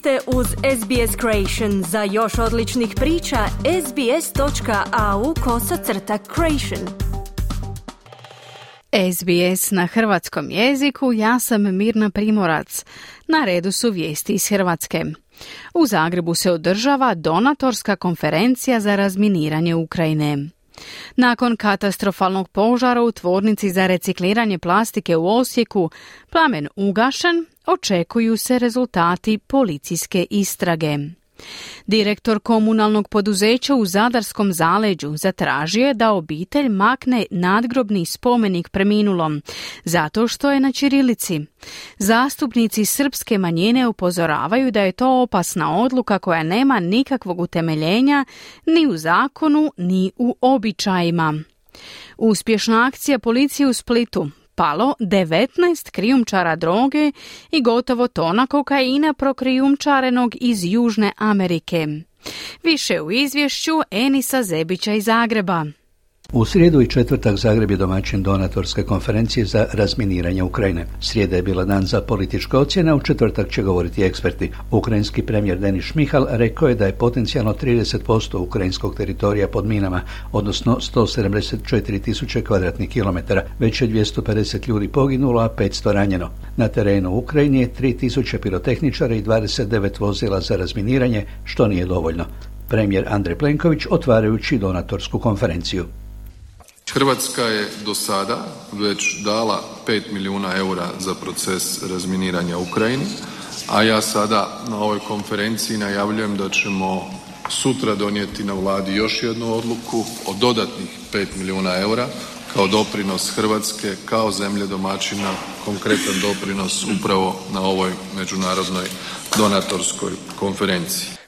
ste uz SBS Creation. Za još odličnih priča, sbs.au kosacrta creation. SBS na hrvatskom jeziku, ja sam Mirna Primorac. Na redu su vijesti iz Hrvatske. U Zagrebu se održava donatorska konferencija za razminiranje Ukrajine. Nakon katastrofalnog požara u tvornici za recikliranje plastike u Osijeku, plamen ugašen, očekuju se rezultati policijske istrage. Direktor komunalnog poduzeća u Zadarskom zaleđu zatražio je da obitelj makne nadgrobni spomenik preminulom, zato što je na Čirilici. Zastupnici srpske manjine upozoravaju da je to opasna odluka koja nema nikakvog utemeljenja ni u zakonu ni u običajima. Uspješna akcija policije u Splitu palo 19 krijumčara droge i gotovo tona kokaina prokrijumčarenog iz Južne Amerike. Više u izvješću Enisa Zebića iz Zagreba. U srijedu i četvrtak Zagreb je domaćin donatorske konferencije za razminiranje Ukrajine. Srijeda je bila dan za političke ocjene, u četvrtak će govoriti eksperti. Ukrajinski premijer Denis Šmihal rekao je da je potencijalno 30% ukrajinskog teritorija pod minama, odnosno 174 tisuće kvadratnih kilometara. Već je 250 ljudi poginulo, a 500 ranjeno. Na terenu Ukrajini je 3000 pirotehničara i 29 vozila za razminiranje, što nije dovoljno. Premijer Andrej Plenković otvarajući donatorsku konferenciju. Hrvatska je do sada već dala 5 milijuna eura za proces razminiranja Ukrajini, a ja sada na ovoj konferenciji najavljujem da ćemo sutra donijeti na vladi još jednu odluku o dodatnih 5 milijuna eura kao doprinos Hrvatske kao zemlje domaćina, konkretan doprinos upravo na ovoj međunarodnoj donatorskoj konferenciji.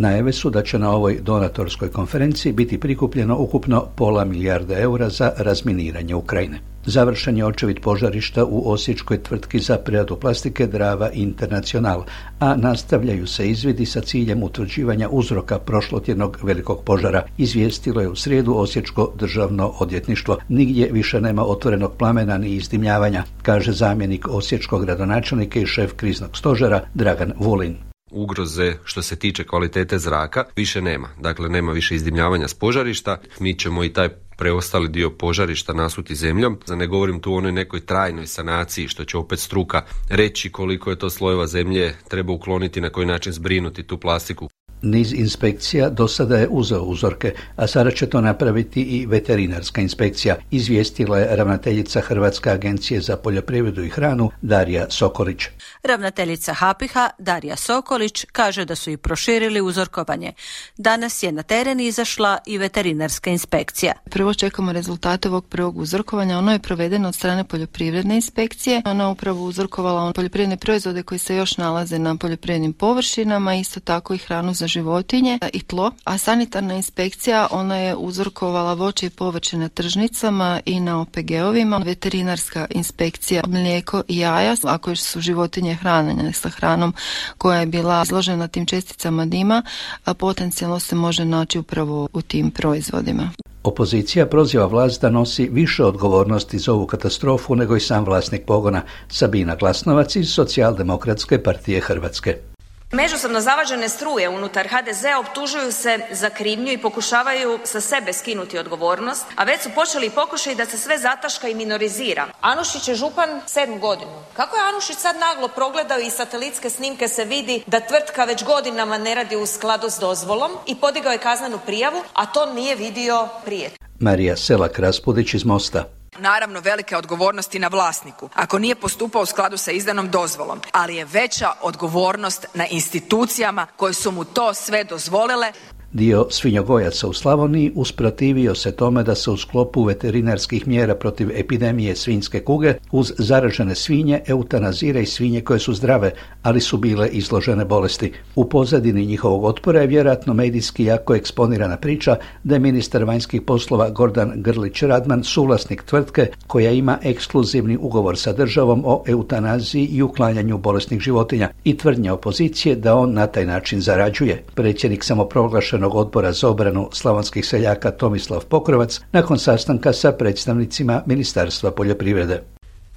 Najave su da će na ovoj donatorskoj konferenciji biti prikupljeno ukupno pola milijarda eura za razminiranje Ukrajine. Završen je očevid požarišta u osječkoj tvrtki za preradu plastike Drava Internacional, a nastavljaju se izvidi sa ciljem utvrđivanja uzroka prošlotjednog velikog požara. Izvijestilo je u srijedu Osječko državno odvjetništvo. Nigdje više nema otvorenog plamena ni izdimljavanja, kaže zamjenik Osječkog gradonačelnika i šef kriznog stožera Dragan Vulin ugroze što se tiče kvalitete zraka više nema. Dakle, nema više izdimljavanja s požarišta. Mi ćemo i taj preostali dio požarišta nasuti zemljom. Za ne govorim tu o onoj nekoj trajnoj sanaciji što će opet struka reći koliko je to slojeva zemlje treba ukloniti, na koji način zbrinuti tu plastiku. Niz inspekcija do sada je uzeo uzorke, a sada će to napraviti i veterinarska inspekcija, izvijestila je ravnateljica Hrvatske agencije za poljoprivredu i hranu Darija Sokolić. Ravnateljica Hapiha Darija Sokolić kaže da su i proširili uzorkovanje. Danas je na teren izašla i veterinarska inspekcija. Prvo čekamo rezultate ovog prvog uzorkovanja. Ono je provedeno od strane poljoprivredne inspekcije. Ona upravo uzorkovala poljoprivredne proizvode koji se još nalaze na poljoprivrednim površinama, isto tako i hranu za životinje i tlo, a sanitarna inspekcija ona je uzorkovala voće i povrće na tržnicama i na OPG-ovima, veterinarska inspekcija mlijeko i jaja, ako su životinje hranjene sa hranom koja je bila izložena tim česticama dima, a potencijalno se može naći upravo u tim proizvodima. Opozicija proziva vlast da nosi više odgovornosti za ovu katastrofu nego i sam vlasnik pogona Sabina Glasnovac iz Socijaldemokratske partije Hrvatske. Međusobno zavađene struje unutar HDZ optužuju se za krivnju i pokušavaju sa sebe skinuti odgovornost, a već su počeli pokušaj da se sve zataška i minorizira. Anušić je župan sedmu godinu. Kako je Anušić sad naglo progledao i satelitske snimke se vidi da tvrtka već godinama ne radi u skladu s dozvolom i podigao je kaznenu prijavu, a to nije vidio prije. Marija Selak Raspudić iz Mosta naravno velike odgovornosti na vlasniku ako nije postupao u skladu sa izdanom dozvolom, ali je veća odgovornost na institucijama koje su mu to sve dozvolile Dio svinjogojaca u Slavoniji usprotivio se tome da se u sklopu veterinarskih mjera protiv epidemije svinjske kuge uz zaražene svinje eutanazira i svinje koje su zdrave, ali su bile izložene bolesti. U pozadini njihovog otpora je vjerojatno medijski jako eksponirana priča da je ministar vanjskih poslova Gordan Grlić Radman suvlasnik tvrtke koja ima ekskluzivni ugovor sa državom o eutanaziji i uklanjanju bolesnih životinja i tvrdnja opozicije da on na taj način zarađuje. Predsjednik samoproglašen odbora za obranu slavonskih seljaka Tomislav Pokrovac nakon sastanka sa predstavnicima Ministarstva poljoprivrede.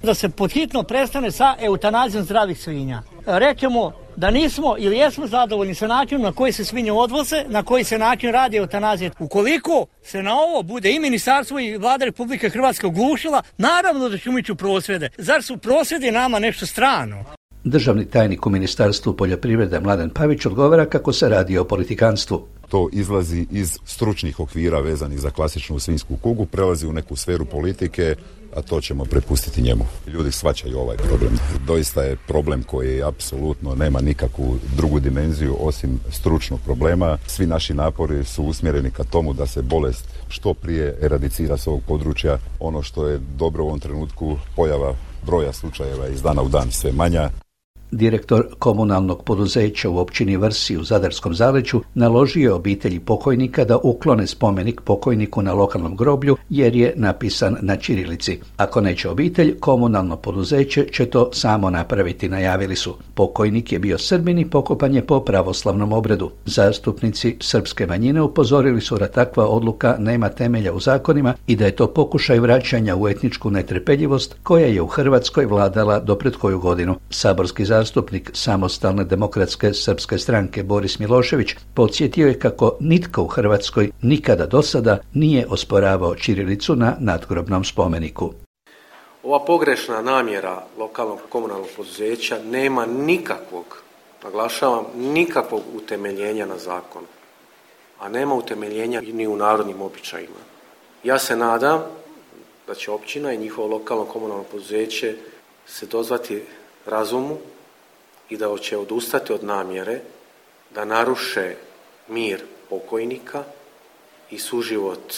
Da se podhitno prestane sa eutanazijom zdravih svinja. Rećemo da nismo ili jesmo zadovoljni sa načinom na koji se svinje odvoze, na koji se način radi eutanazije. Ukoliko se na ovo bude i ministarstvo i vlada Republike Hrvatske oglušila, naravno da ćemo ići u prosvjede. Zar su prosvjede nama nešto strano? Državni tajnik u Ministarstvu poljoprivrede Mladen Pavić odgovara kako se radi o politikanstvu. To izlazi iz stručnih okvira vezanih za klasičnu svinsku kugu, prelazi u neku sferu politike, a to ćemo prepustiti njemu. Ljudi shvaćaju ovaj problem. Doista je problem koji apsolutno nema nikakvu drugu dimenziju osim stručnog problema. Svi naši napori su usmjereni ka tomu da se bolest što prije eradicira s ovog područja. Ono što je dobro u ovom trenutku pojava broja slučajeva iz dana u dan sve manja. Direktor komunalnog poduzeća u općini Vrsi u Zadarskom zaleđu naložio obitelji pokojnika da uklone spomenik pokojniku na lokalnom groblju jer je napisan na čirilici. Ako neće obitelj, komunalno poduzeće će to samo napraviti, najavili su. Pokojnik je bio srbin i pokopan je po pravoslavnom obredu. Zastupnici srpske manjine upozorili su da takva odluka nema temelja u zakonima i da je to pokušaj vraćanja u etničku netrpeljivost koja je u Hrvatskoj vladala do pred koju godinu. Saborski zastupnik samostalne demokratske srpske stranke Boris Milošević podsjetio je kako nitko u Hrvatskoj nikada do sada nije osporavao Čirilicu na nadgrobnom spomeniku. Ova pogrešna namjera lokalnog komunalnog poduzeća nema nikakvog, naglašavam, nikakvog utemeljenja na zakonu, a nema utemeljenja ni u narodnim običajima. Ja se nadam da će općina i njihovo lokalno komunalno poduzeće se dozvati razumu i da će odustati od namjere da naruše mir pokojnika i suživot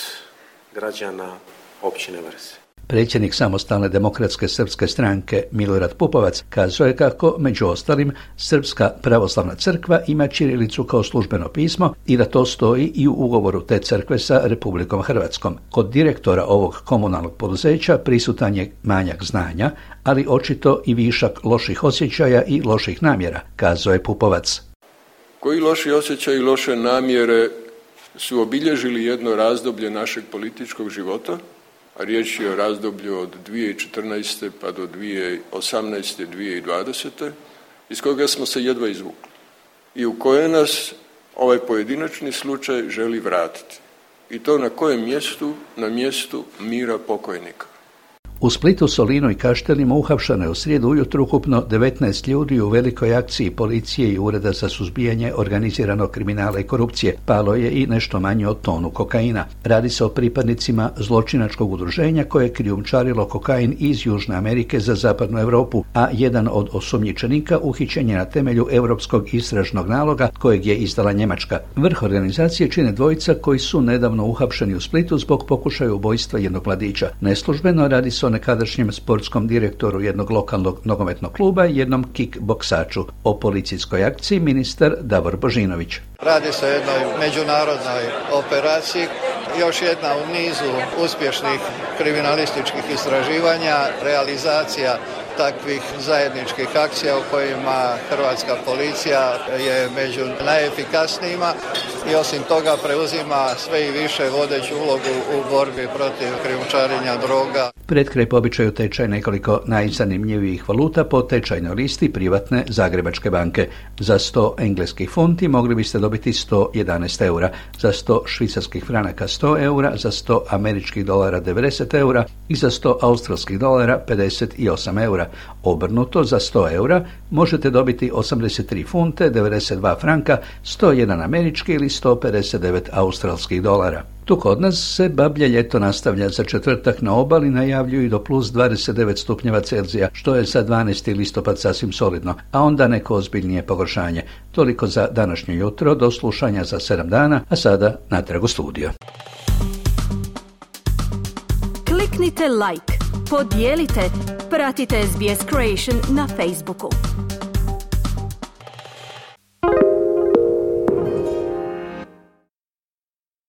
građana općine Vrse. Predsjednik samostalne demokratske srpske stranke Milorad Pupovac kazao je kako, među ostalim, Srpska pravoslavna crkva ima čirilicu kao službeno pismo i da to stoji i u ugovoru te crkve sa Republikom Hrvatskom. Kod direktora ovog komunalnog poduzeća prisutan je manjak znanja, ali očito i višak loših osjećaja i loših namjera, kazao je Pupovac. Koji loši osjećaj i loše namjere su obilježili jedno razdoblje našeg političkog života, a riječ je o razdoblju od 2014. pa do 2018. 2020. iz koga smo se jedva izvukli i u koje nas ovaj pojedinačni slučaj želi vratiti. I to na kojem mjestu? Na mjestu mira pokojnika. U Splitu, Solinu i Kaštelima uhapšano je u srijedu ujutru ukupno 19 ljudi u velikoj akciji policije i Ureda za suzbijanje organiziranog kriminala i korupcije. Palo je i nešto manje od tonu kokaina. Radi se o pripadnicima zločinačkog udruženja koje je krijumčarilo kokain iz Južne Amerike za zapadnu Europu, a jedan od osumnjičenika uhićen je na temelju europskog istražnog naloga kojeg je izdala Njemačka. Vrh organizacije čine dvojica koji su nedavno uhapšeni u Splitu zbog pokušaja ubojstva jednog mladića. Neslužbeno radi se o nekadašnjem sportskom direktoru jednog lokalnog nogometnog kluba i jednom kickboksaču. O policijskoj akciji ministar Davor Božinović. Radi se o jednoj međunarodnoj operaciji, još jedna u nizu uspješnih kriminalističkih istraživanja, realizacija takvih zajedničkih akcija u kojima hrvatska policija je među najefikasnijima i osim toga preuzima sve i više vodeću ulogu u borbi protiv krijumčarenja droga. Pred kraj po običaju tečaj nekoliko najzanimljivijih valuta po tečajnoj listi privatne Zagrebačke banke. Za 100 engleskih funti mogli biste dobiti 111 eura, za 100 švicarskih franaka 100 eura, za 100 američkih dolara 90 eura i za 100 australskih dolara 58 eura. Obrnuto za 100 eura možete dobiti 83 funte, 92 franka, 101 američki ili 159 australskih dolara. Tu kod nas se bablje ljeto nastavlja za četvrtak na obali najavljuju do plus 29 stupnjeva Celzija, što je za 12. listopad sasvim solidno, a onda neko ozbiljnije pogoršanje. Toliko za današnje jutro, do slušanja za 7 dana, a sada natrag u studio. Kliknite like, podijelite, pratite SBS Creation na Facebooku.